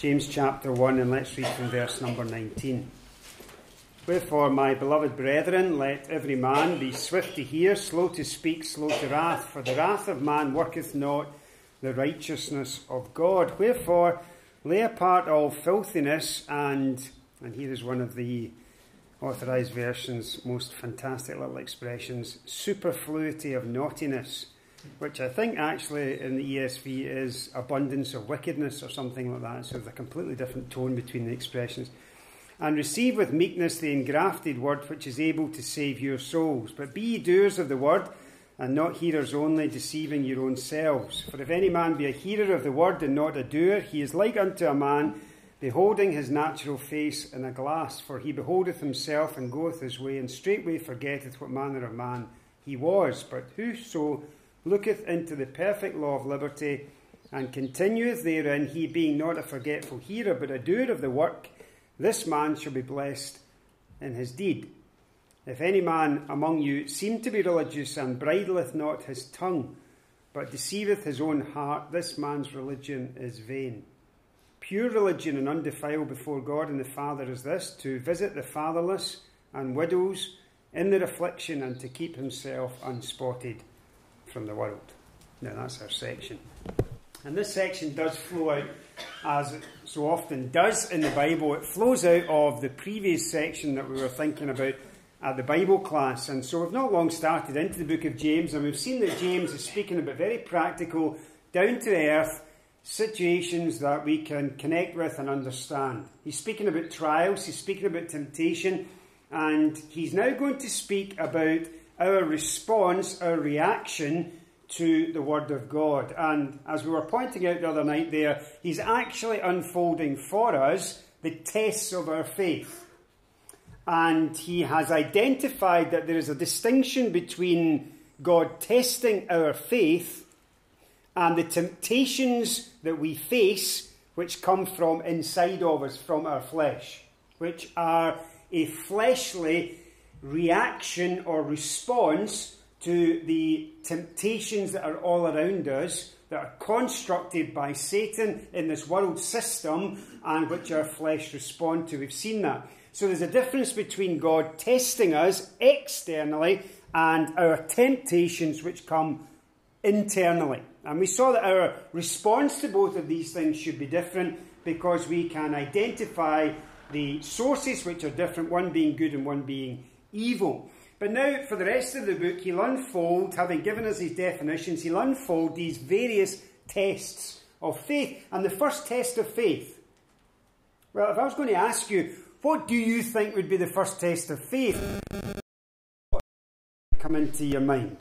James chapter 1, and let's read from verse number 19. Wherefore, my beloved brethren, let every man be swift to hear, slow to speak, slow to wrath, for the wrath of man worketh not the righteousness of God. Wherefore, lay apart all filthiness and, and here is one of the authorized versions, most fantastic little expressions, superfluity of naughtiness which I think actually in the ESV is abundance of wickedness or something like that. So there's a completely different tone between the expressions. And receive with meekness the engrafted word which is able to save your souls. But be ye doers of the word, and not hearers only, deceiving your own selves. For if any man be a hearer of the word and not a doer, he is like unto a man beholding his natural face in a glass. For he beholdeth himself and goeth his way, and straightway forgetteth what manner of man he was. But whoso looketh into the perfect law of liberty, and continueth therein, he being not a forgetful hearer, but a doer of the work, this man shall be blessed in his deed. If any man among you seem to be religious and bridleth not his tongue, but deceiveth his own heart, this man's religion is vain. Pure religion and undefiled before God and the Father is this to visit the fatherless and widows in their affliction and to keep himself unspotted from the world. Now, that's our section. And this section does flow out, as it so often does in the Bible, it flows out of the previous section that we were thinking about at the Bible class. And so we've not long started into the book of James, and we've seen that James is speaking about very practical, down to earth situations that we can connect with and understand. He's speaking about trials, he's speaking about temptation, and he's now going to speak about our response, our reaction to the Word of God. And as we were pointing out the other night there, he's actually unfolding for us the tests of our faith. And he has identified that there is a distinction between God testing our faith and the temptations that we face, which come from inside of us, from our flesh, which are a fleshly reaction or response to the temptations that are all around us that are constructed by Satan in this world system and which our flesh respond to. We've seen that. So there's a difference between God testing us externally and our temptations which come internally. And we saw that our response to both of these things should be different because we can identify the sources which are different, one being good and one being evil. But now, for the rest of the book, he'll unfold, having given us his definitions, he'll unfold these various tests of faith. And the first test of faith, well, if I was going to ask you, what do you think would be the first test of faith? What come into your mind?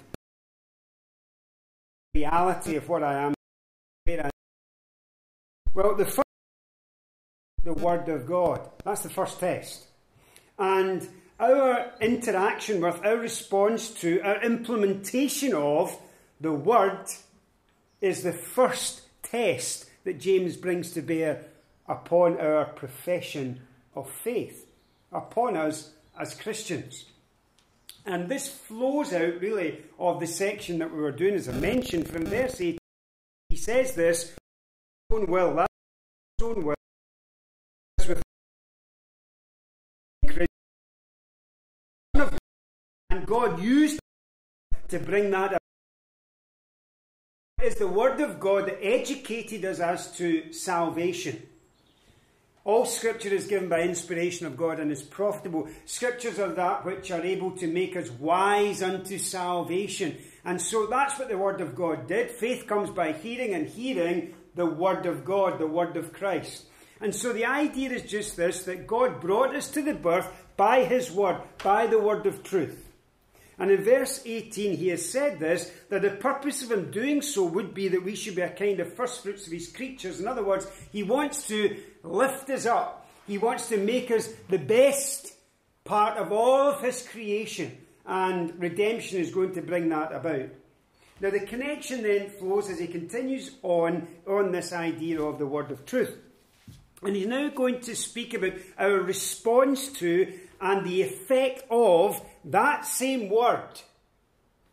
Reality of what I am. Well, the first, the Word of God. That's the first test. And our interaction with, our response to, our implementation of the Word is the first test that James brings to bear upon our profession of faith, upon us as Christians. And this flows out really of the section that we were doing, as I mentioned, from verse 8. He says this, own will, And God used to bring that about. It is the Word of God that educated us as to salvation. All Scripture is given by inspiration of God and is profitable. Scriptures are that which are able to make us wise unto salvation. And so that's what the Word of God did. Faith comes by hearing, and hearing the Word of God, the Word of Christ. And so the idea is just this that God brought us to the birth by His Word, by the Word of truth. And in verse 18, he has said this that the purpose of him doing so would be that we should be a kind of first fruits of his creatures. In other words, he wants to lift us up, he wants to make us the best part of all of his creation. And redemption is going to bring that about. Now, the connection then flows as he continues on on this idea of the word of truth. And he's now going to speak about our response to and the effect of that same word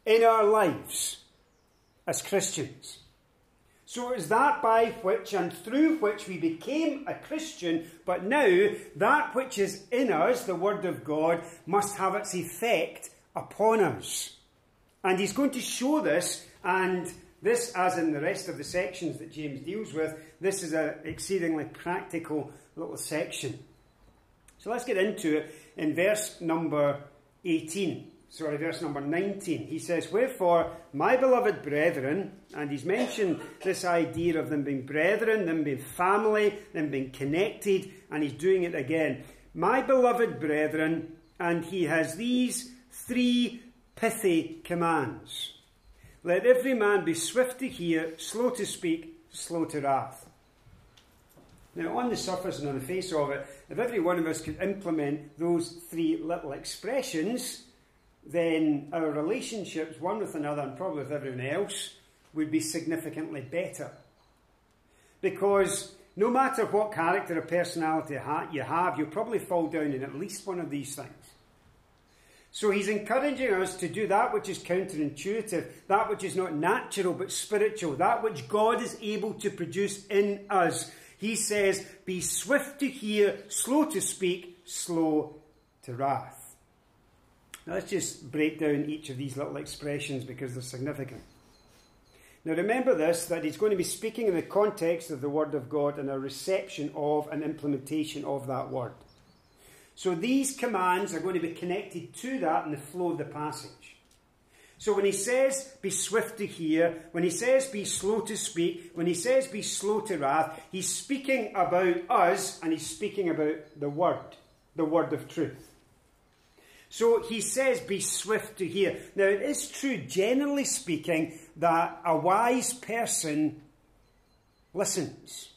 in our lives as Christians. So it is that by which and through which we became a Christian, but now that which is in us, the Word of God, must have its effect upon us. And he's going to show this, and this, as in the rest of the sections that James deals with, this is an exceedingly practical little section. So let's get into it in verse number 18 sorry, verse number 19. He says, Wherefore, my beloved brethren, and he's mentioned this idea of them being brethren, them being family, them being connected, and he's doing it again. My beloved brethren, and he has these three pithy commands. Let every man be swift to hear, slow to speak, slow to wrath. Now, on the surface and on the face of it, if every one of us could implement those three little expressions, then our relationships, one with another and probably with everyone else, would be significantly better. Because no matter what character or personality you have, you'll probably fall down in at least one of these things. So he's encouraging us to do that which is counterintuitive, that which is not natural but spiritual, that which God is able to produce in us. He says, Be swift to hear, slow to speak, slow to wrath. Now let's just break down each of these little expressions because they're significant. Now remember this that he's going to be speaking in the context of the Word of God and a reception of and implementation of that Word. So these commands are going to be connected to that in the flow of the passage. So when he says be swift to hear, when he says be slow to speak, when he says be slow to wrath, he's speaking about us and he's speaking about the Word, the Word of truth. So he says, be swift to hear. Now, it is true, generally speaking, that a wise person listens,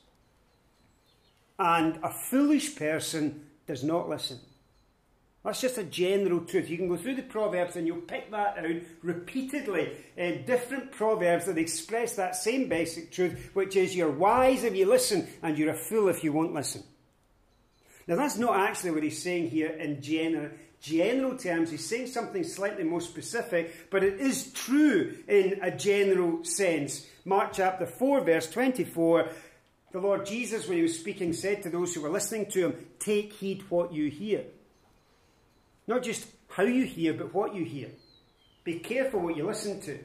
and a foolish person does not listen. That's just a general truth. You can go through the Proverbs and you'll pick that out repeatedly in different Proverbs that express that same basic truth, which is you're wise if you listen and you're a fool if you won't listen. Now, that's not actually what he's saying here in general general terms. He's saying something slightly more specific, but it is true in a general sense. Mark chapter 4, verse 24. The Lord Jesus, when he was speaking, said to those who were listening to him, Take heed what you hear. Not just how you hear, but what you hear. Be careful what you listen to.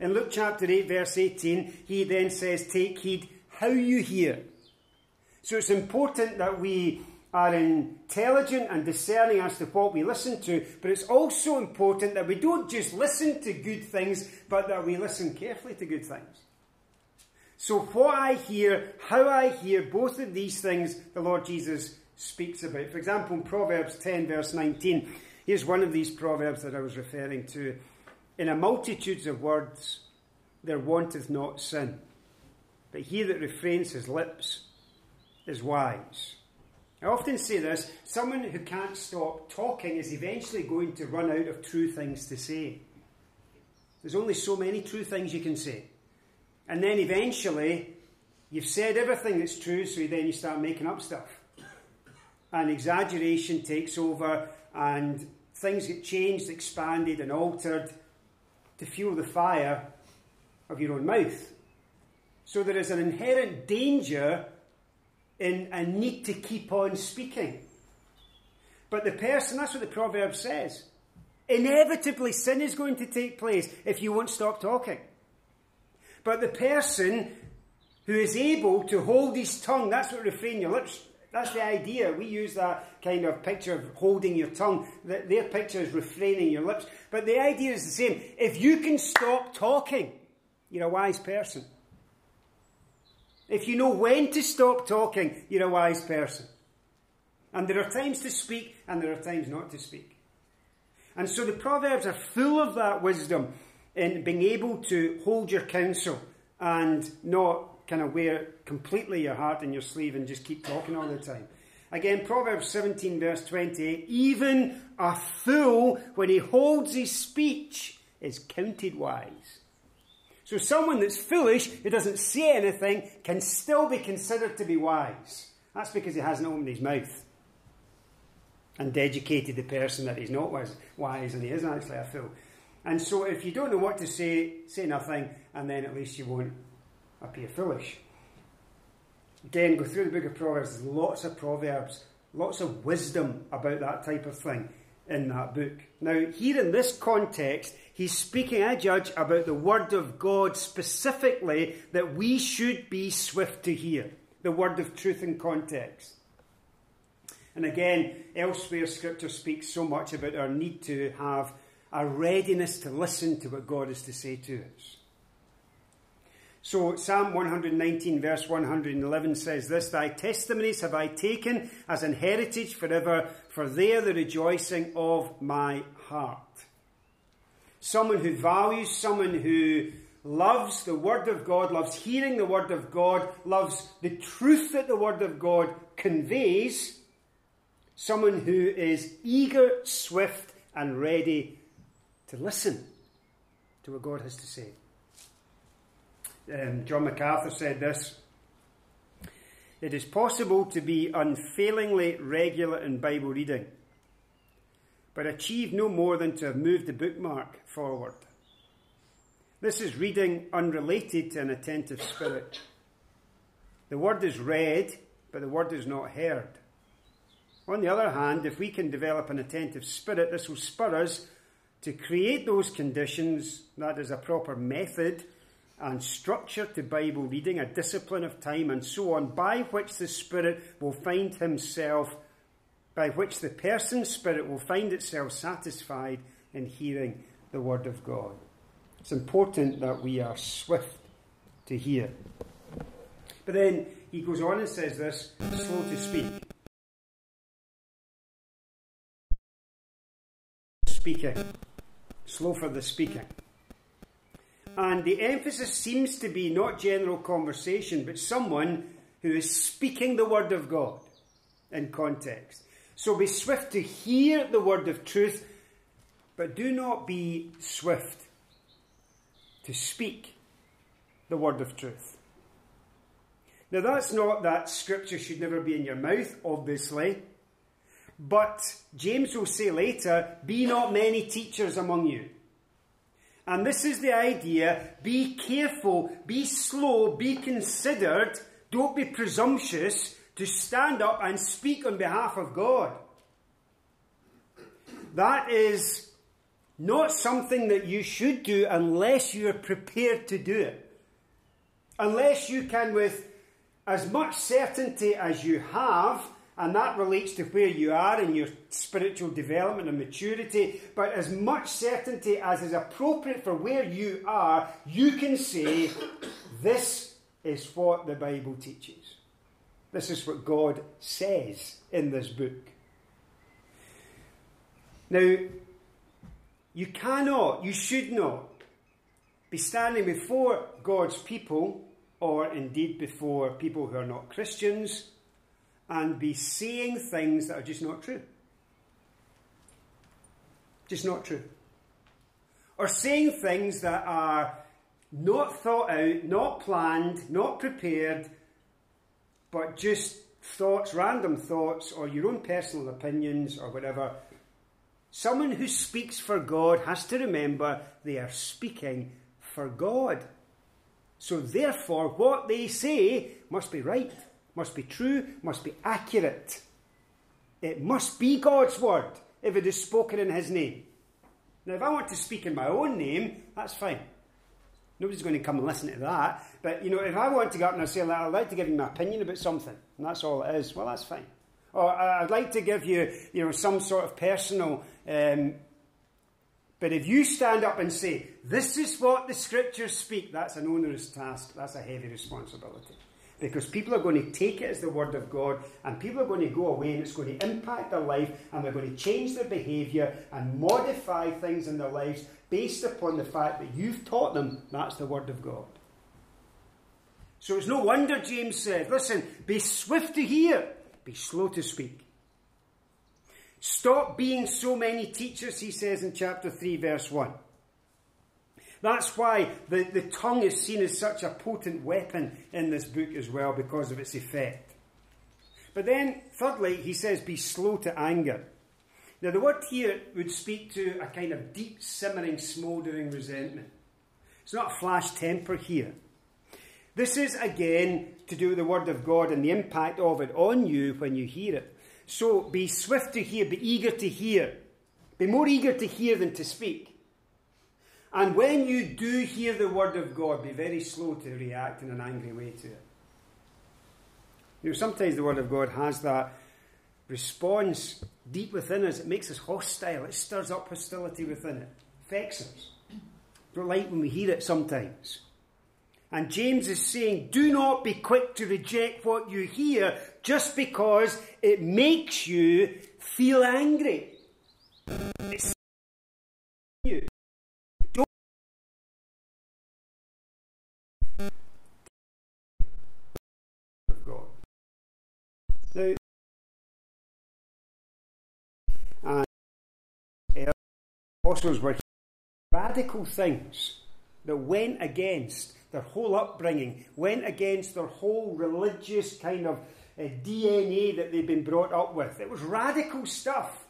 In Luke chapter 8, verse 18, he then says, Take heed how you hear. So it's important that we are intelligent and discerning as to what we listen to, but it's also important that we don't just listen to good things, but that we listen carefully to good things. So, what I hear, how I hear, both of these things the Lord Jesus speaks about. For example, in Proverbs 10, verse 19, here's one of these proverbs that I was referring to. In a multitude of words, there wanteth not sin, but he that refrains his lips is wise. I often say this someone who can't stop talking is eventually going to run out of true things to say. There's only so many true things you can say. And then eventually, you've said everything that's true, so then you start making up stuff. And exaggeration takes over, and things get changed, expanded, and altered to fuel the fire of your own mouth. So there is an inherent danger in a need to keep on speaking. But the person, that's what the proverb says. Inevitably, sin is going to take place if you won't stop talking. But the person who is able to hold his tongue, that's what refrain your lips. That's the idea. We use that kind of picture of holding your tongue. Their picture is refraining your lips. But the idea is the same. If you can stop talking, you're a wise person. If you know when to stop talking, you're a wise person. And there are times to speak and there are times not to speak. And so the Proverbs are full of that wisdom in being able to hold your counsel and not kind of wear completely your heart in your sleeve and just keep talking all the time. Again, Proverbs 17, verse 28 even a fool, when he holds his speech, is counted wise. So someone that's foolish, who doesn't say anything, can still be considered to be wise. That's because he hasn't opened his mouth and educated the person that he's not wise and he is actually a fool. And so if you don't know what to say, say nothing, and then at least you won't appear foolish. Again, go through the book of Proverbs, there's lots of proverbs, lots of wisdom about that type of thing in that book. Now, here in this context, he's speaking, I judge, about the Word of God specifically that we should be swift to hear. The Word of truth in context. And again, elsewhere, Scripture speaks so much about our need to have a readiness to listen to what God has to say to us. So, Psalm 119, verse 111 says this Thy testimonies have I taken as an heritage forever, for they are the rejoicing of my heart. Someone who values, someone who loves the Word of God, loves hearing the Word of God, loves the truth that the Word of God conveys, someone who is eager, swift, and ready to listen to what God has to say. Um, John MacArthur said this It is possible to be unfailingly regular in Bible reading, but achieve no more than to have moved the bookmark forward. This is reading unrelated to an attentive spirit. The word is read, but the word is not heard. On the other hand, if we can develop an attentive spirit, this will spur us to create those conditions, that is, a proper method and structure to Bible reading, a discipline of time, and so on, by which the Spirit will find himself, by which the person's spirit will find itself satisfied in hearing the Word of God. It's important that we are swift to hear. But then he goes on and says this slow to speak. Speaking. Slow for the speaking. And the emphasis seems to be not general conversation, but someone who is speaking the word of God in context. So be swift to hear the word of truth, but do not be swift to speak the word of truth. Now, that's not that scripture should never be in your mouth, obviously. But James will say later, Be not many teachers among you and this is the idea be careful, be slow, be considered, don't be presumptuous to stand up and speak on behalf of God. That is not something that you should do unless you are prepared to do it. Unless you can, with as much certainty as you have, and that relates to where you are in your spiritual development and maturity. But as much certainty as is appropriate for where you are, you can say, This is what the Bible teaches. This is what God says in this book. Now, you cannot, you should not, be standing before God's people, or indeed before people who are not Christians, and be saying things that are just not true. Just not true. Or saying things that are not thought out, not planned, not prepared, but just thoughts, random thoughts, or your own personal opinions, or whatever. Someone who speaks for God has to remember they are speaking for God. So, therefore, what they say must be right must be true, must be accurate. It must be God's word if it is spoken in His name. Now, if I want to speak in my own name, that's fine. Nobody's going to come and listen to that. But, you know, if I want to go up and say, I'd like to give you my opinion about something, and that's all it is, well, that's fine. Or I'd like to give you, you know, some sort of personal. Um, but if you stand up and say, this is what the scriptures speak, that's an onerous task. That's a heavy responsibility because people are going to take it as the word of God and people are going to go away and it's going to impact their life and they're going to change their behaviour and modify things in their lives based upon the fact that you've taught them that's the word of God. So it's no wonder James said, listen, be swift to hear, be slow to speak. Stop being so many teachers, he says in chapter 3, verse 1. That's why the, the tongue is seen as such a potent weapon in this book as well, because of its effect. But then, thirdly, he says, be slow to anger. Now, the word here would speak to a kind of deep, simmering, smouldering resentment. It's not a flash temper here. This is again to do with the Word of God and the impact of it on you when you hear it. So be swift to hear, be eager to hear. Be more eager to hear than to speak. And when you do hear the Word of God, be very slow to react in an angry way to it. You know, sometimes the Word of God has that response deep within us. It makes us hostile. It stirs up hostility within it. Affects us. Don't like when we hear it sometimes. And James is saying, do not be quick to reject what you hear just because it makes you feel angry. Apostles were radical things that went against their whole upbringing, went against their whole religious kind of uh, DNA that they'd been brought up with. It was radical stuff.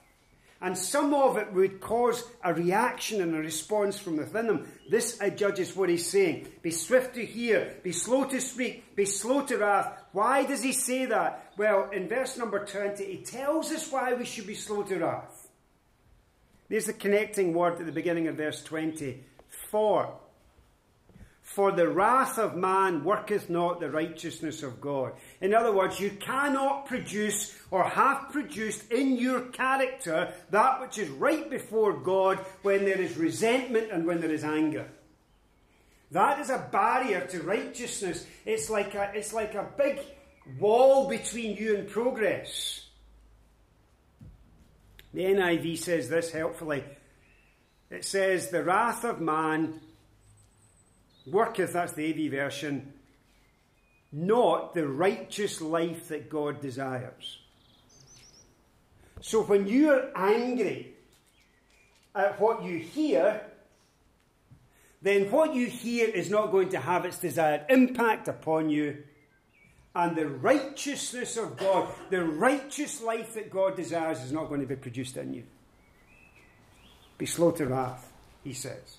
And some of it would cause a reaction and a response from within them. This, I judge, is what he's saying. Be swift to hear, be slow to speak, be slow to wrath. Why does he say that? Well, in verse number 20, he tells us why we should be slow to wrath. There's the connecting word at the beginning of verse 20. For. For the wrath of man worketh not the righteousness of God. In other words, you cannot produce or have produced in your character that which is right before God when there is resentment and when there is anger. That is a barrier to righteousness. It's like a, it's like a big wall between you and progress. The NIV says this helpfully. It says, The wrath of man worketh, that's the AV version, not the righteous life that God desires. So when you're angry at what you hear, then what you hear is not going to have its desired impact upon you. And the righteousness of God, the righteous life that God desires, is not going to be produced in you. Be slow to wrath, he says.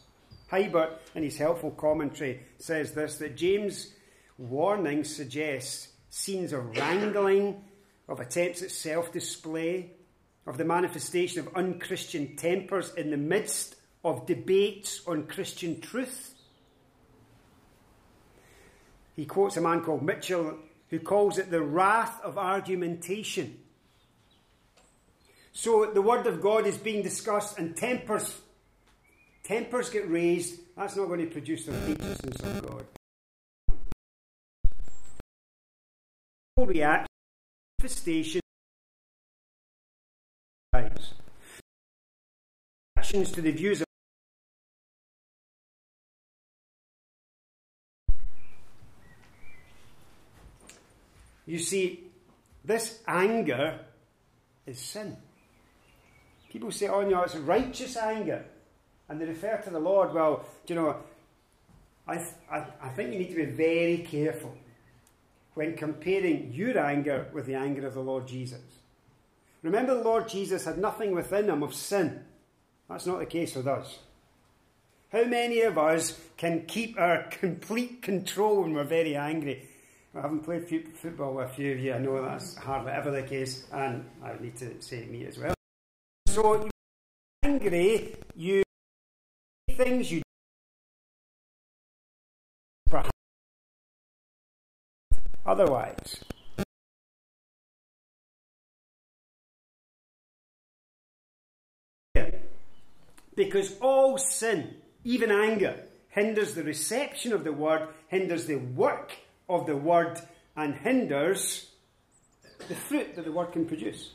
Hiebert, in his helpful commentary, says this that James' warning suggests scenes of wrangling, of attempts at self display, of the manifestation of unchristian tempers in the midst of debates on Christian truth. He quotes a man called Mitchell who calls it the wrath of argumentation. So the word of God is being discussed and tempers tempers get raised, that's not going to produce the righteousness of God. Reaction, manifestation, actions to the views of You see, this anger is sin. People say, oh no, it's righteous anger and they refer to the Lord, well, do you know, I, I, I think you need to be very careful when comparing your anger with the anger of the Lord Jesus. Remember, the Lord Jesus had nothing within him of sin. That's not the case with us. How many of us can keep our complete control when we're very angry? I haven't played football with a few of you. I know that's hardly ever the case, and I need to say me as well. So, you're angry, you things you perhaps otherwise. Because all sin, even anger, hinders the reception of the word, hinders the work of the word, and hinders the fruit that the word can produce.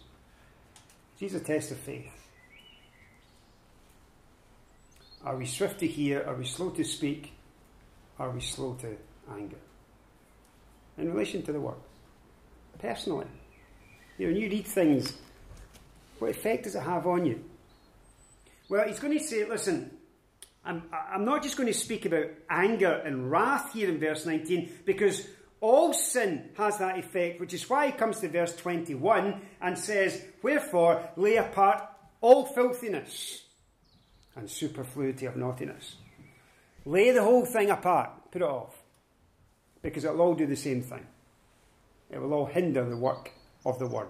These are tests of faith. Are we swift to hear? Are we slow to speak? Are we slow to anger? In relation to the word, personally, you know, when you read things, what effect does it have on you? Well, he's going to say, listen, I'm, I'm not just going to speak about anger and wrath here in verse 19, because all sin has that effect, which is why he comes to verse 21 and says, Wherefore lay apart all filthiness and superfluity of naughtiness. Lay the whole thing apart, put it off. because it'll all do the same thing. It will all hinder the work of the word.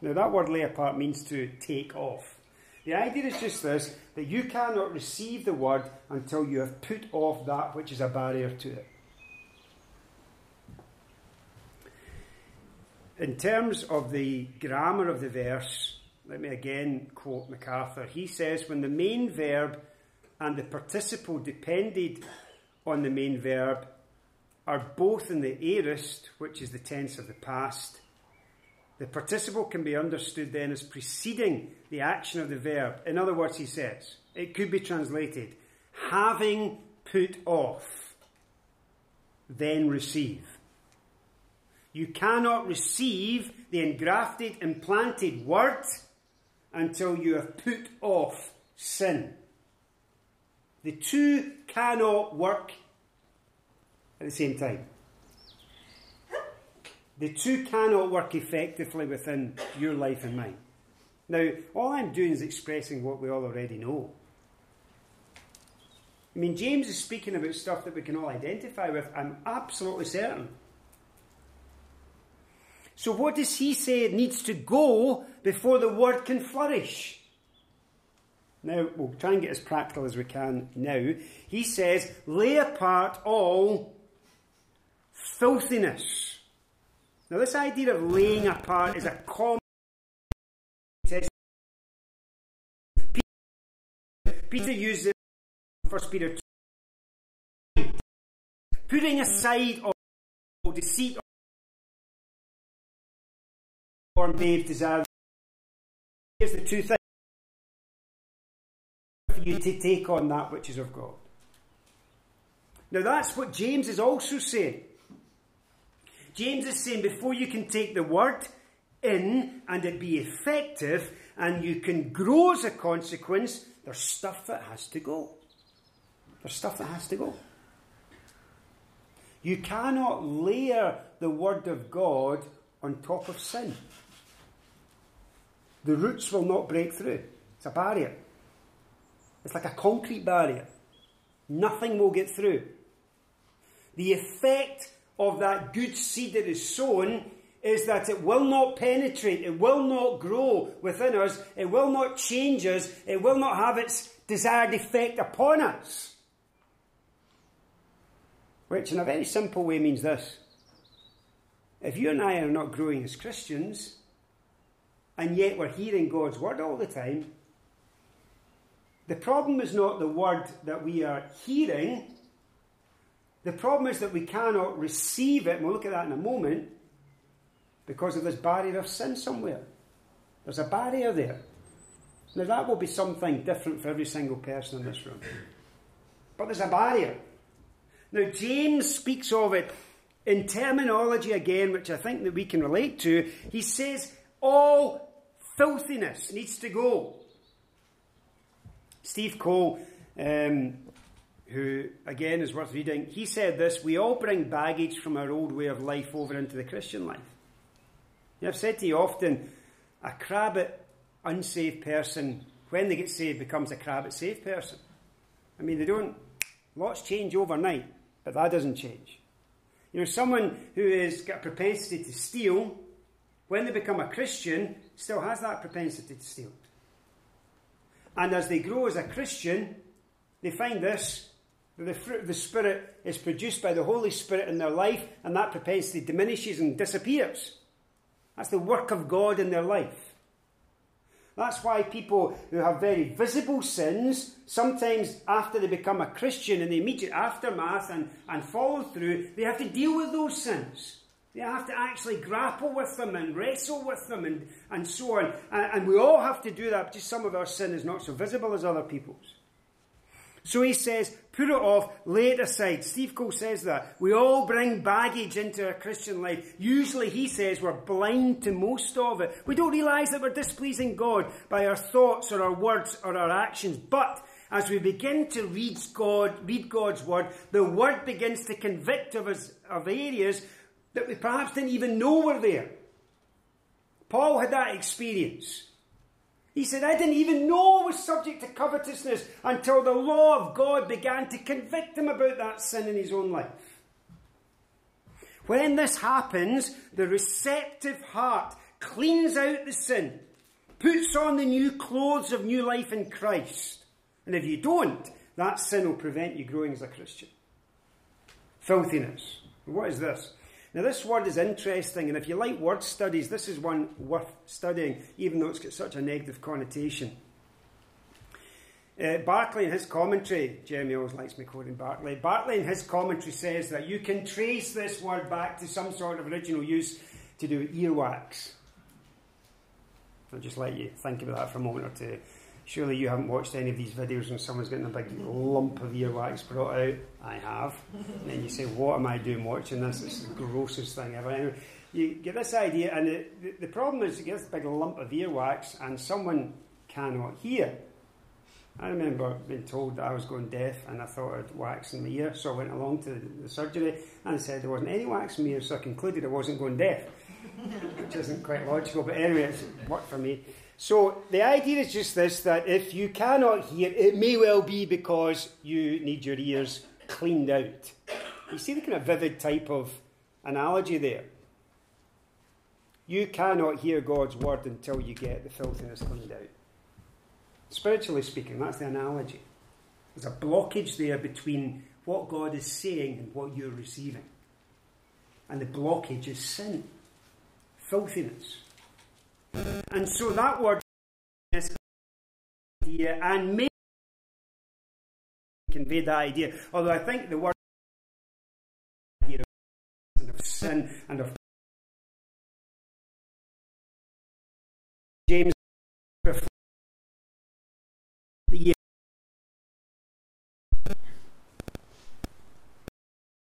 Now, that word lay apart means to take off. The idea is just this that you cannot receive the word until you have put off that which is a barrier to it. In terms of the grammar of the verse, let me again quote MacArthur. He says, when the main verb and the participle depended on the main verb are both in the aorist, which is the tense of the past, the participle can be understood then as preceding the action of the verb. In other words, he says, it could be translated, having put off, then receive. You cannot receive the engrafted, implanted word until you have put off sin. The two cannot work at the same time. The two cannot work effectively within your life and mine. Now, all I'm doing is expressing what we all already know. I mean, James is speaking about stuff that we can all identify with, I'm absolutely certain. So, what does he say needs to go before the word can flourish? Now, we'll try and get as practical as we can now. He says, lay apart all filthiness. Now, this idea of laying apart is a common. Peter uses it 1 Peter 2. Putting aside all deceit born babe desire. Here's the two things for you to take on that which is of God. Now that's what James is also saying. James is saying before you can take the word in and it be effective and you can grow as a consequence, there's stuff that has to go. There's stuff that has to go. You cannot layer the word of God on top of sin. The roots will not break through. It's a barrier. It's like a concrete barrier. Nothing will get through. The effect of that good seed that is sown is that it will not penetrate, it will not grow within us, it will not change us, it will not have its desired effect upon us. Which, in a very simple way, means this if you and I are not growing as Christians, and yet we're hearing God's word all the time, the problem is not the word that we are hearing. The problem is that we cannot receive it, and we'll look at that in a moment, because of this barrier of sin somewhere. There's a barrier there. Now, that will be something different for every single person in this room. But there's a barrier. Now, James speaks of it in terminology again, which I think that we can relate to, he says all filthiness needs to go. Steve Cole, um, who again is worth reading, he said this We all bring baggage from our old way of life over into the Christian life. I've said to you often, a crabbit unsaved person, when they get saved, becomes a crabbit saved person. I mean, they don't, lots change overnight, but that doesn't change. You know, someone who has got a propensity to steal, when they become a Christian, still has that propensity to steal. And as they grow as a Christian, they find this the fruit of the Spirit is produced by the Holy Spirit in their life, and that propensity diminishes and disappears. That's the work of God in their life. That's why people who have very visible sins, sometimes after they become a Christian in the immediate aftermath and, and follow through, they have to deal with those sins. They have to actually grapple with them and wrestle with them and, and so on. And, and we all have to do that, just some of our sin is not so visible as other people's. So he says, put it off, lay it aside. Steve Cole says that. We all bring baggage into our Christian life. Usually, he says, we're blind to most of it. We don't realize that we're displeasing God by our thoughts or our words or our actions. But as we begin to read God, read God's word, the word begins to convict of us of areas that we perhaps didn't even know were there. Paul had that experience. He said, I didn't even know I was subject to covetousness until the law of God began to convict him about that sin in his own life. When this happens, the receptive heart cleans out the sin, puts on the new clothes of new life in Christ. And if you don't, that sin will prevent you growing as a Christian. Filthiness. What is this? Now, this word is interesting, and if you like word studies, this is one worth studying, even though it's got such a negative connotation. Uh, Barclay in his commentary, Jeremy always likes me quoting Barclay. Barclay in his commentary says that you can trace this word back to some sort of original use to do with earwax. I'll just let you think about that for a moment or two. Surely you haven't watched any of these videos when someone's getting a big lump of earwax brought out. I have. and then you say, What am I doing watching this? It's the grossest thing ever. Anyway, you get this idea, and the, the, the problem is you get this big lump of earwax, and someone cannot hear. I remember being told that I was going deaf and I thought I'd wax in my ear, so I went along to the, surgery and said there wasn't any wax in my ear, so I concluded I wasn't going deaf, which isn't quite logical, but anyway, it worked for me. So the idea is just this that if you cannot hear, it may well be because you need your ears cleaned out. You see the kind of vivid type of analogy there. You cannot hear God's word until you get the filthiness cleaned out. Spiritually speaking, that's the analogy. There's a blockage there between what God is saying and what you're receiving. And the blockage is sin, filthiness. And so that word idea and may convey that idea. Although I think the word idea of sin and of James the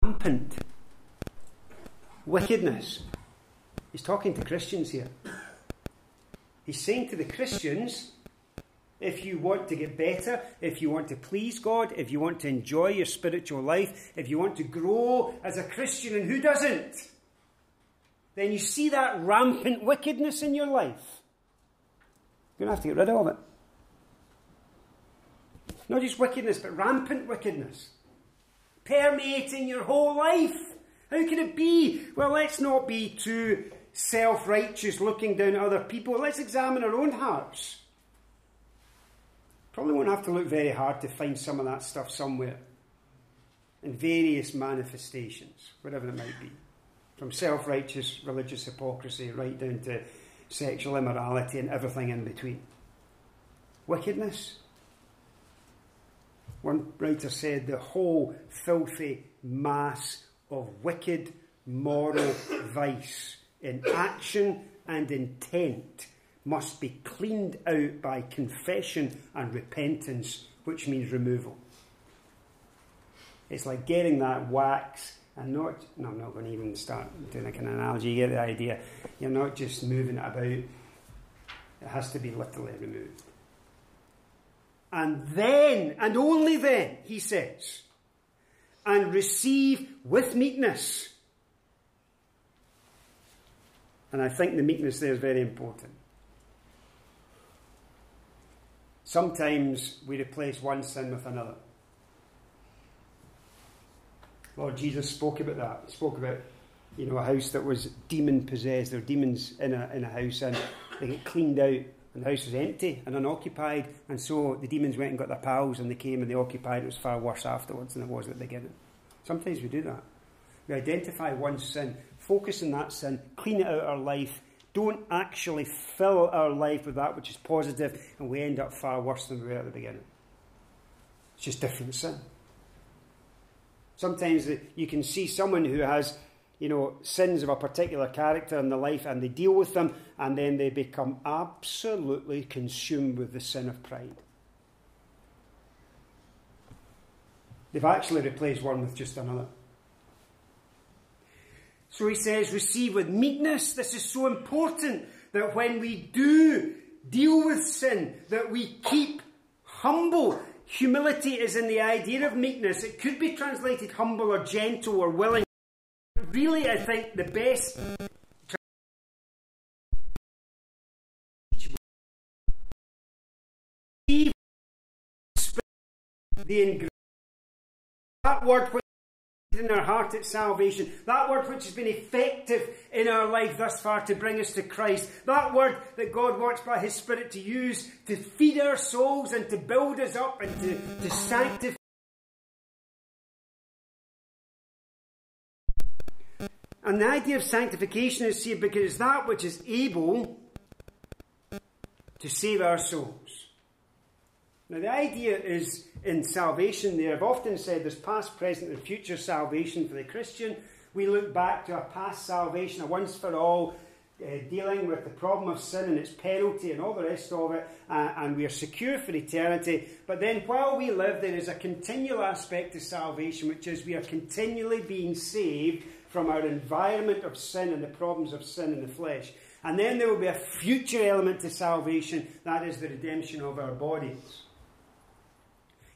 rampant wickedness. He's talking to Christians here. He's saying to the Christians, if you want to get better, if you want to please God, if you want to enjoy your spiritual life, if you want to grow as a Christian, and who doesn't? Then you see that rampant wickedness in your life. You're going to have to get rid of it. Not just wickedness, but rampant wickedness permeating your whole life. How can it be? Well, let's not be too self righteous looking down at other people. Let's examine our own hearts. Probably won't have to look very hard to find some of that stuff somewhere. In various manifestations, whatever it might be. From self righteous religious hypocrisy right down to sexual immorality and everything in between. Wickedness, one writer said the whole filthy mass of wicked moral vice in action and intent must be cleaned out by confession and repentance, which means removal. It's like getting that wax and not, no, I'm not going to even start doing like an analogy, you get the idea. You're not just moving it about, it has to be literally removed. And then, and only then, he says, and receive with meekness. And I think the meekness there is very important. Sometimes we replace one sin with another. Lord Jesus spoke about that. He spoke about, you know, a house that was demon possessed. There were demons in a, in a house and they get cleaned out and the house was empty and unoccupied, and so the demons went and got their pals and they came and they occupied. It was far worse afterwards than it was at the beginning. Sometimes we do that. We identify one sin, focus on that sin, clean it out of our life, don't actually fill our life with that which is positive, and we end up far worse than we were at the beginning. It's just different sin. Sometimes you can see someone who has you know, sins of a particular character in the life and they deal with them and then they become absolutely consumed with the sin of pride. They've actually replaced one with just another. So he says, receive with meekness. This is so important that when we do deal with sin, that we keep humble. Humility is in the idea of meekness. It could be translated humble or gentle or willing really, I think the best the that word in our heart at salvation, that word which has been effective in our life thus far to bring us to Christ, that word that God works by His Spirit to use to feed our souls and to build us up and to, to sanctify. And the idea of sanctification is here because it's that which is able to save our souls. Now, the idea is in salvation there. I've often said there's past, present, and future salvation for the Christian. We look back to a past salvation, a once for all, uh, dealing with the problem of sin and its penalty and all the rest of it, uh, and we are secure for eternity. But then, while we live, there is a continual aspect to salvation, which is we are continually being saved from our environment of sin and the problems of sin in the flesh. And then there will be a future element to salvation, that is the redemption of our bodies.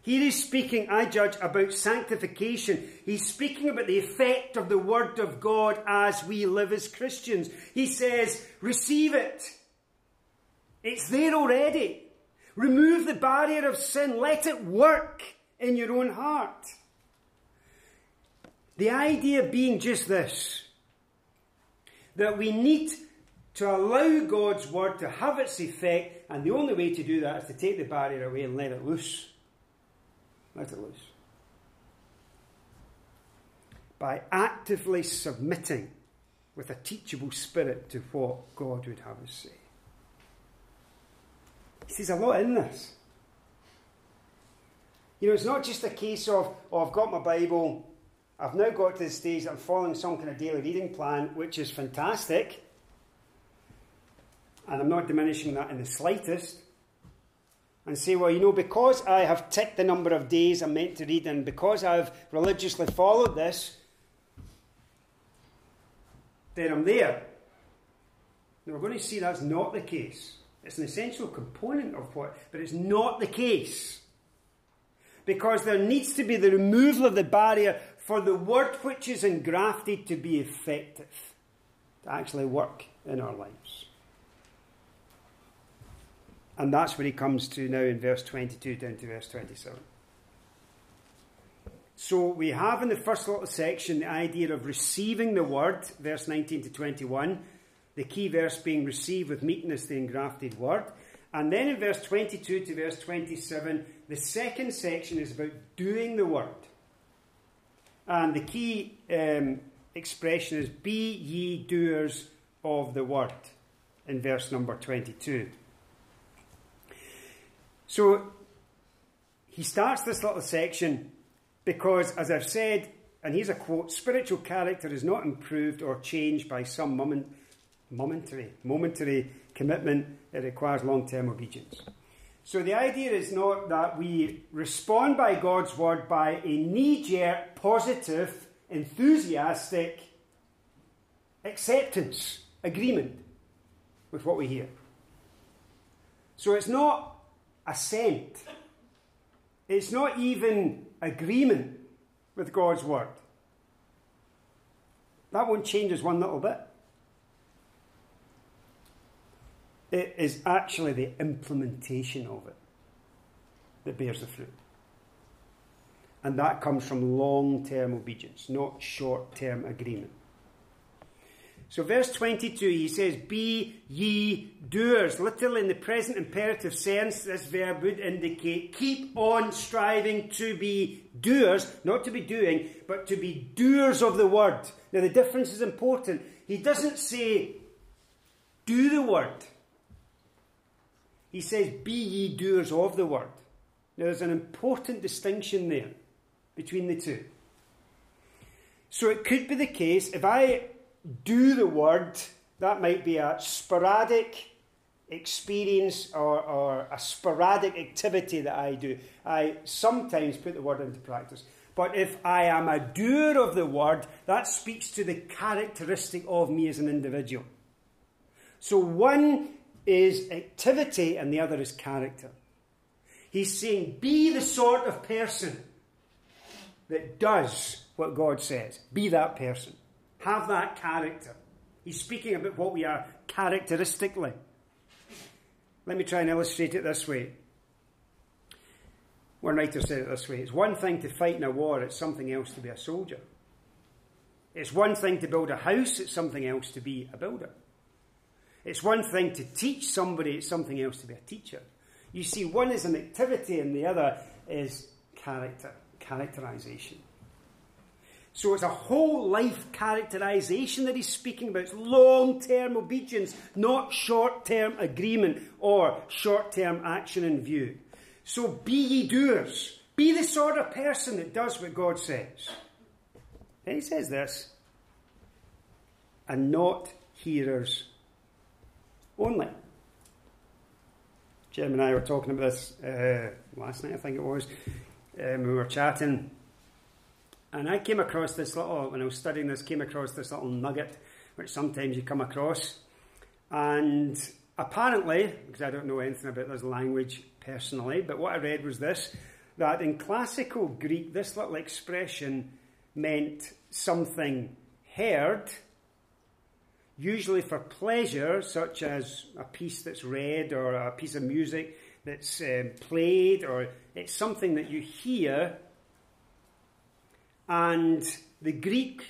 Here he's speaking, I judge, about sanctification. He's speaking about the effect of the Word of God as we live as Christians. He says, receive it. It's there already. Remove the barrier of sin. Let it work in your own heart. The idea being just this that we need to allow God's Word to have its effect, and the only way to do that is to take the barrier away and let it loose. Let it loose. By actively submitting with a teachable spirit to what God would have us say. There's a lot in this. You know, it's not just a case of, oh, I've got my Bible, I've now got to the stage that I'm following some kind of daily reading plan, which is fantastic. And I'm not diminishing that in the slightest and say, well, you know, because I have ticked the number of days I'm meant to read, and because I've religiously followed this, then I'm there. Now, we're going to see that's not the case. It's an essential component of what, but it's not the case. Because there needs to be the removal of the barrier for the word which is engrafted to be effective, to actually work in our lives. And that's where he comes to now in verse 22 down to verse 27. So we have in the first little section the idea of receiving the word, verse 19 to 21, the key verse being receive with meekness the engrafted word. And then in verse 22 to verse 27, the second section is about doing the word. And the key um, expression is be ye doers of the word in verse number 22. So he starts this little section because, as I've said, and here's a quote spiritual character is not improved or changed by some moment, momentary, momentary commitment, it requires long term obedience. So the idea is not that we respond by God's word by a knee jerk, positive, enthusiastic acceptance, agreement with what we hear. So it's not assent. It's not even agreement with God's word. That won't change us one little bit. It is actually the implementation of it that bears the fruit. And that comes from long term obedience, not short term agreement. So, verse 22, he says, Be ye doers. Literally, in the present imperative sense, this verb would indicate keep on striving to be doers, not to be doing, but to be doers of the word. Now, the difference is important. He doesn't say, Do the word. He says, Be ye doers of the word. Now, there's an important distinction there between the two. So, it could be the case if I do the word, that might be a sporadic experience or, or a sporadic activity that I do. I sometimes put the word into practice. But if I am a doer of the word, that speaks to the characteristic of me as an individual. So one is activity and the other is character. He's saying, be the sort of person that does what God says. Be that person. Have that character. He's speaking about what we are characteristically. Let me try and illustrate it this way. One writer said it this way It's one thing to fight in a war, it's something else to be a soldier. It's one thing to build a house, it's something else to be a builder. It's one thing to teach somebody, it's something else to be a teacher. You see, one is an activity and the other is character, characterization. So it's a whole life characterization that he's speaking about. It's long term obedience, not short term agreement or short term action in view. So be ye doers. Be the sort of person that does what God says. And he says this, and not hearers only. Jim and I were talking about this uh, last night, I think it was. Um, we were chatting and I came across this little, when I was studying this, came across this little nugget, which sometimes you come across. And apparently, because I don't know anything about this language personally, but what I read was this that in classical Greek, this little expression meant something heard, usually for pleasure, such as a piece that's read or a piece of music that's um, played, or it's something that you hear and the Greek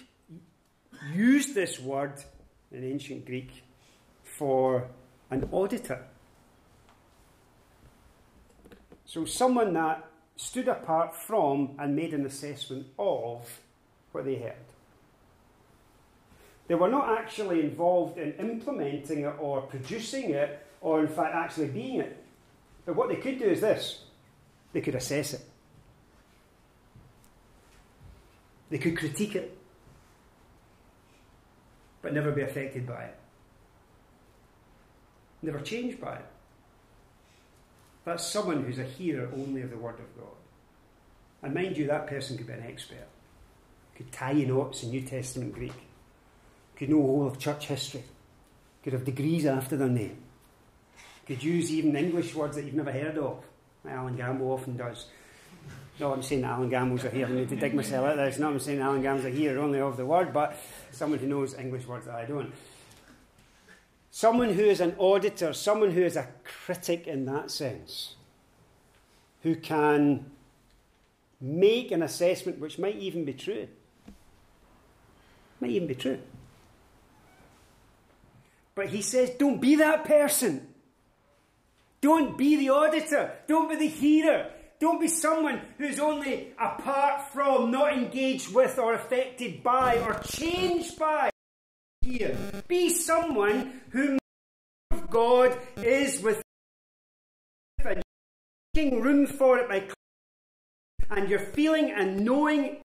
used this word in ancient Greek for an auditor. So, someone that stood apart from and made an assessment of what they heard. They were not actually involved in implementing it or producing it or, in fact, actually being it. But what they could do is this they could assess it. They could critique it, but never be affected by it. Never changed by it. That's someone who's a hearer only of the Word of God. And mind you, that person could be an expert. Could tie knots in New Testament Greek. Could know all of church history. Could have degrees after their name. Could use even English words that you've never heard of. Alan Gamble often does. No, I'm saying Alan Gamble's a here. I need to dig myself out there. It's not I'm saying Alan Gamble's a here only of the word, but someone who knows English words that I don't. Someone who is an auditor, someone who is a critic in that sense, who can make an assessment which might even be true. Might even be true. But he says, don't be that person. Don't be the auditor. Don't be the hearer. Don't be someone who's only apart from, not engaged with, or affected by, or changed by. Here. Be someone who God is with and making room for it by and you're feeling and knowing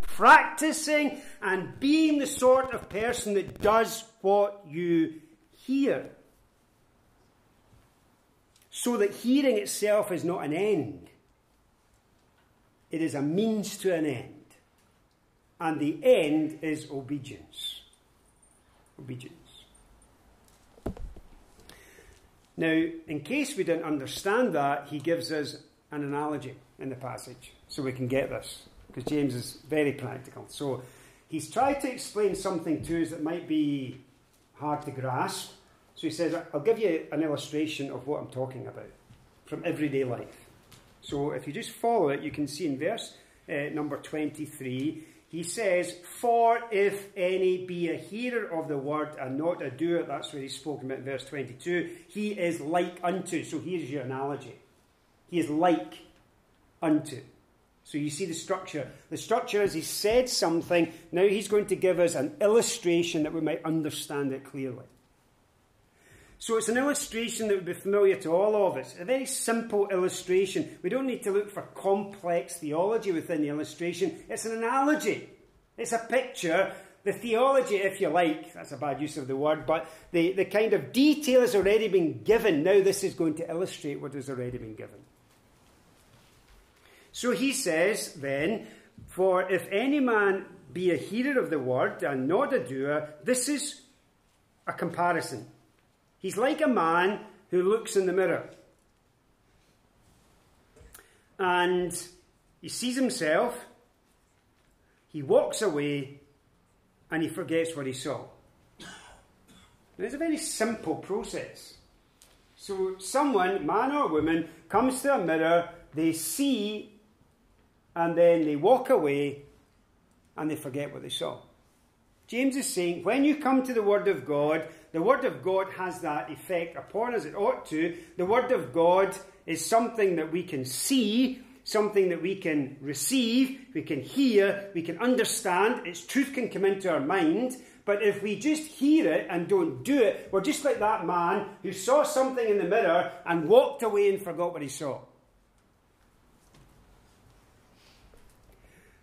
practicing and being the sort of person that does what you hear so that hearing itself is not an end, it is a means to an end. And the end is obedience. Obedience. Now, in case we didn't understand that, he gives us an analogy in the passage so we can get this, because James is very practical. So, he's tried to explain something to us that might be hard to grasp, so he says, I'll give you an illustration of what I'm talking about from everyday life. So if you just follow it, you can see in verse uh, number 23, he says, For if any be a hearer of the word and not a doer, that's what he's spoken about in verse 22, he is like unto. So here's your analogy. He is like unto. So you see the structure. The structure is he said something, now he's going to give us an illustration that we might understand it clearly. So it's an illustration that would be familiar to all of us. A very simple illustration. We don't need to look for complex theology within the illustration. It's an analogy. It's a picture. The theology, if you like, that's a bad use of the word, but the, the kind of detail has already been given. Now this is going to illustrate what has already been given. So he says then, For if any man be a hearer of the word and not a doer, this is a comparison. He's like a man who looks in the mirror and he sees himself, he walks away, and he forgets what he saw. And it's a very simple process. So, someone, man or woman, comes to a mirror, they see, and then they walk away, and they forget what they saw. James is saying when you come to the Word of God, the Word of God has that effect upon us. It ought to. The Word of God is something that we can see, something that we can receive, we can hear, we can understand. Its truth can come into our mind. But if we just hear it and don't do it, we're just like that man who saw something in the mirror and walked away and forgot what he saw.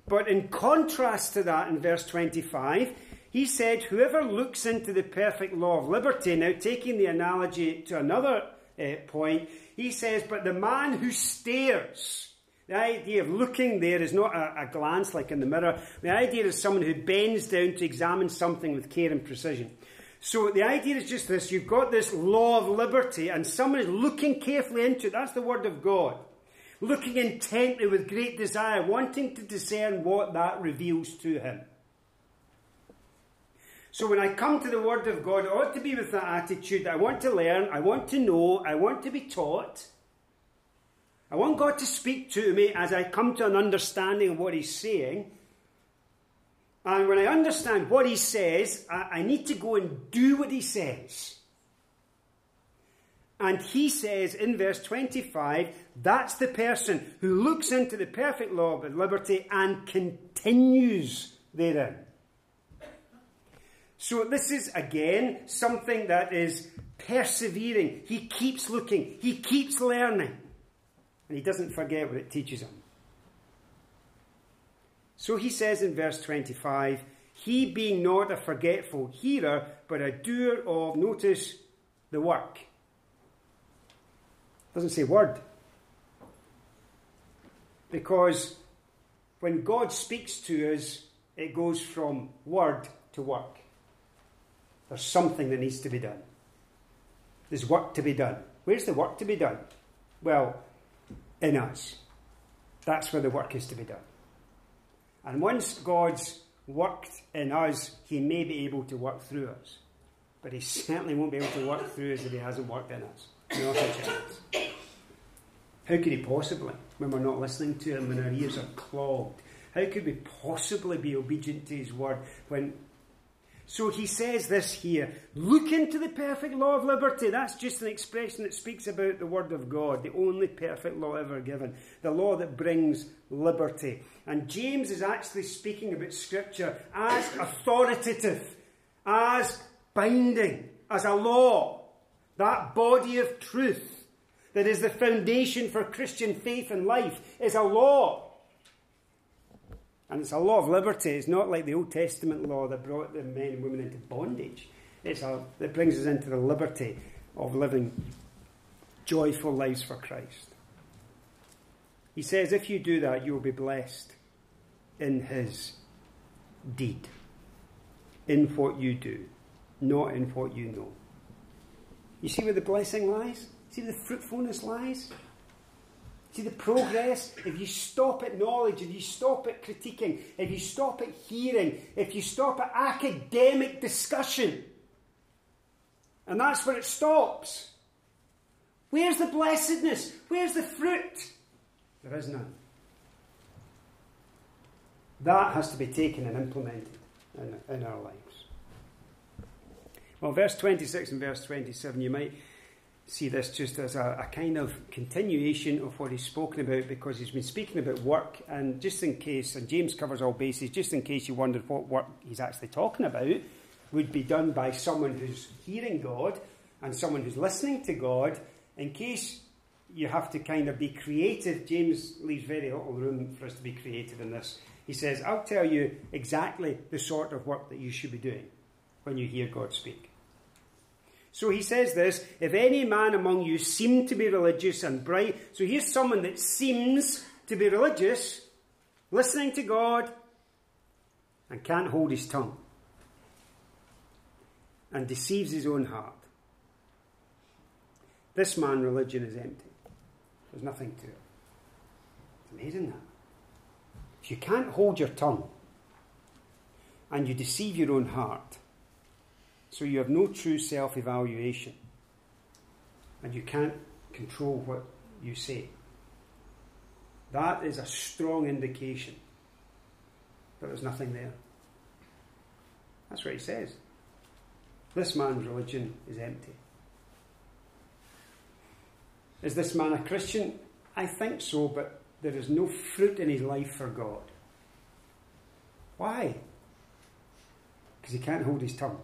But in contrast to that, in verse 25, he said, Whoever looks into the perfect law of liberty, now taking the analogy to another uh, point, he says, But the man who stares, the idea of looking there is not a, a, glance like in the mirror. The idea is someone who bends down to examine something with care and precision. So the idea is just this you've got this law of liberty, and someone is looking carefully into it. That's the word of God. Looking intently with great desire, wanting to discern what that reveals to him. So when I come to the Word of God, it ought to be with that attitude that I want to learn, I want to know, I want to be taught. I want God to speak to me as I come to an understanding of what He's saying. And when I understand what He says, I, I need to go and do what He says. And He says in verse 25, that's the person who looks into the perfect law of liberty and continues therein. So this is again something that is persevering. He keeps looking, he keeps learning, and he doesn't forget what it teaches him. So he says in verse 25, he being not a forgetful hearer, but a doer of, notice the work. Doesn't say word. Because when God speaks to us, it goes from word to work. There's something that needs to be done. There's work to be done. Where's the work to be done? Well, in us. That's where the work is to be done. And once God's worked in us, He may be able to work through us. But He certainly won't be able to work through us if He hasn't worked in us. Chance. How could He possibly, when we're not listening to Him, when our ears are clogged? How could we possibly be obedient to His word when so he says this here look into the perfect law of liberty. That's just an expression that speaks about the Word of God, the only perfect law ever given, the law that brings liberty. And James is actually speaking about Scripture as authoritative, as binding, as a law, that body of truth that is the foundation for Christian faith and life is a law. And it's a law of liberty. It's not like the Old Testament law that brought the men and women into bondage. It's a, that brings us into the liberty of living joyful lives for Christ. He says, if you do that, you will be blessed in His deed, in what you do, not in what you know. You see where the blessing lies? See where the fruitfulness lies? See the progress? If you stop at knowledge, if you stop at critiquing, if you stop at hearing, if you stop at academic discussion, and that's where it stops. Where's the blessedness? Where's the fruit? There is none. That has to be taken and implemented in, in our lives. Well, verse 26 and verse 27, you might see this just as a, a, kind of continuation of what he's spoken about because he's been speaking about work. And just in case, and James covers all bases, just in case you wondered what work he's actually talking about, would be done by someone who's hearing God and someone who's listening to God. In case you have to kind of be creative, James leaves very little room for us to be creative in this. He says, I'll tell you exactly the sort of work that you should be doing when you hear God speak. So he says this if any man among you seem to be religious and bright, so here's someone that seems to be religious, listening to God, and can't hold his tongue, and deceives his own heart. This man, religion is empty. There's nothing to it. It's amazing that. If you can't hold your tongue and you deceive your own heart, so you have no true self evaluation. And you can't control what you say. That is a strong indication that there's nothing there. That's what he says. This man's religion is empty. Is this man a Christian? I think so, but there is no fruit in his life for God. Why? Because he can't hold his tongue.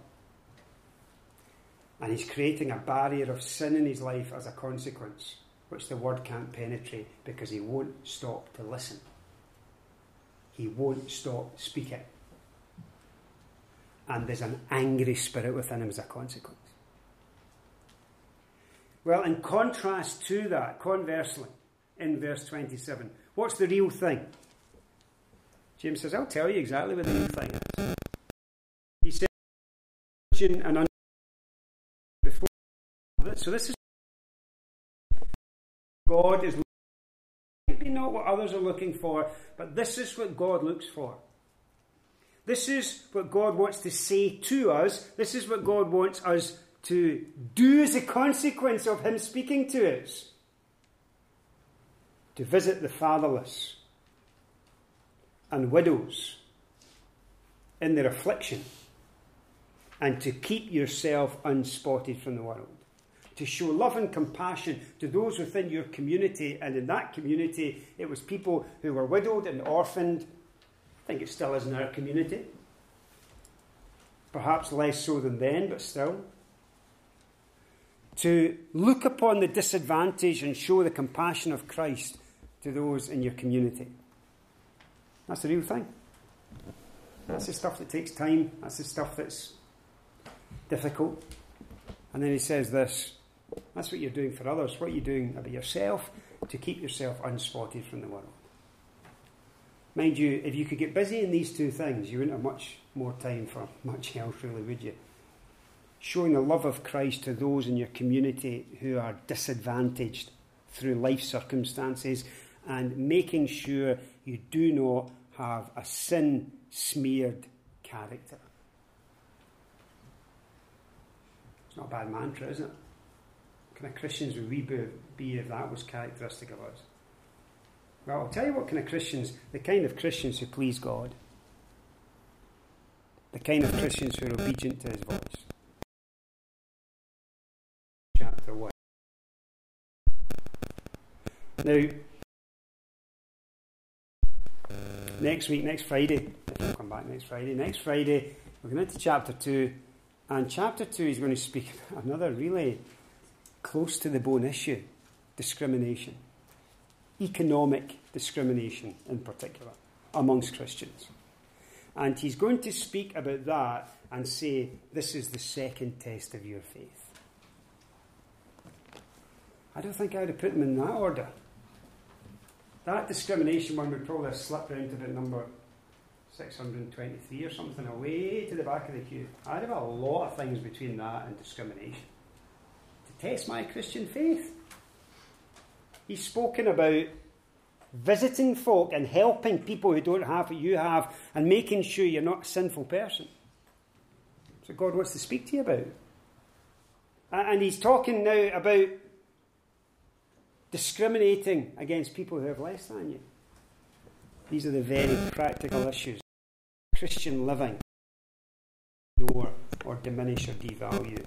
And he's creating a barrier of sin in his life as a consequence, which the word can't penetrate because he won't stop to listen. He won't stop speaking. And there's an angry spirit within him as a consequence. Well, in contrast to that, conversely, in verse 27, what's the real thing? James says, I'll tell you exactly what the real thing is. He and before so this is God is maybe not what others are looking for, but this is what God looks for. This is what God wants to say to us. This is what God wants us to do as a consequence of Him speaking to us. To visit the fatherless and widows in their affliction, and to keep yourself unspotted from the world. To show love and compassion to those within your community, and in that community, it was people who were widowed and orphaned. I think it still is in our community. Perhaps less so than then, but still to look upon the disadvantage and show the compassion of Christ to those in your community. That's the real thing. That's the stuff that takes time. That's the stuff that's difficult. And then he says this that's what you're doing for others. What are you doing about yourself to keep yourself unspotted from the world? Mind you, if you could get busy in these two things, you wouldn't have much more time for much else, really, would you? showing the love of Christ to those in your community who are disadvantaged through life circumstances, and making sure you do not have a sin smeared character. It's not a bad mantra, is it? Kind of Christians would we be if that was characteristic of us? Well, I'll tell you what kind of Christians, the kind of Christians who please God, the kind of Christians who are obedient to His voice. Chapter 1. Now, next week, next Friday, if we come back next Friday, next Friday, we're going into chapter 2, and chapter 2 is going to speak about another really close to the bone issue discrimination, economic discrimination in particular, amongst Christians. And he's going to speak about that and say, This is the second test of your faith. I don't think I'd have put them in that order. That discrimination one would probably have slipped down to the number 623 or something away to the back of the queue. I'd have a lot of things between that and discrimination. Test my Christian faith. He's spoken about visiting folk and helping people who don't have what you have and making sure you're not a sinful person. So God wants to speak to you about. And he's talking now about discriminating against people who have less than you. These are the very practical issues. Christian living, ignore or diminish or devalue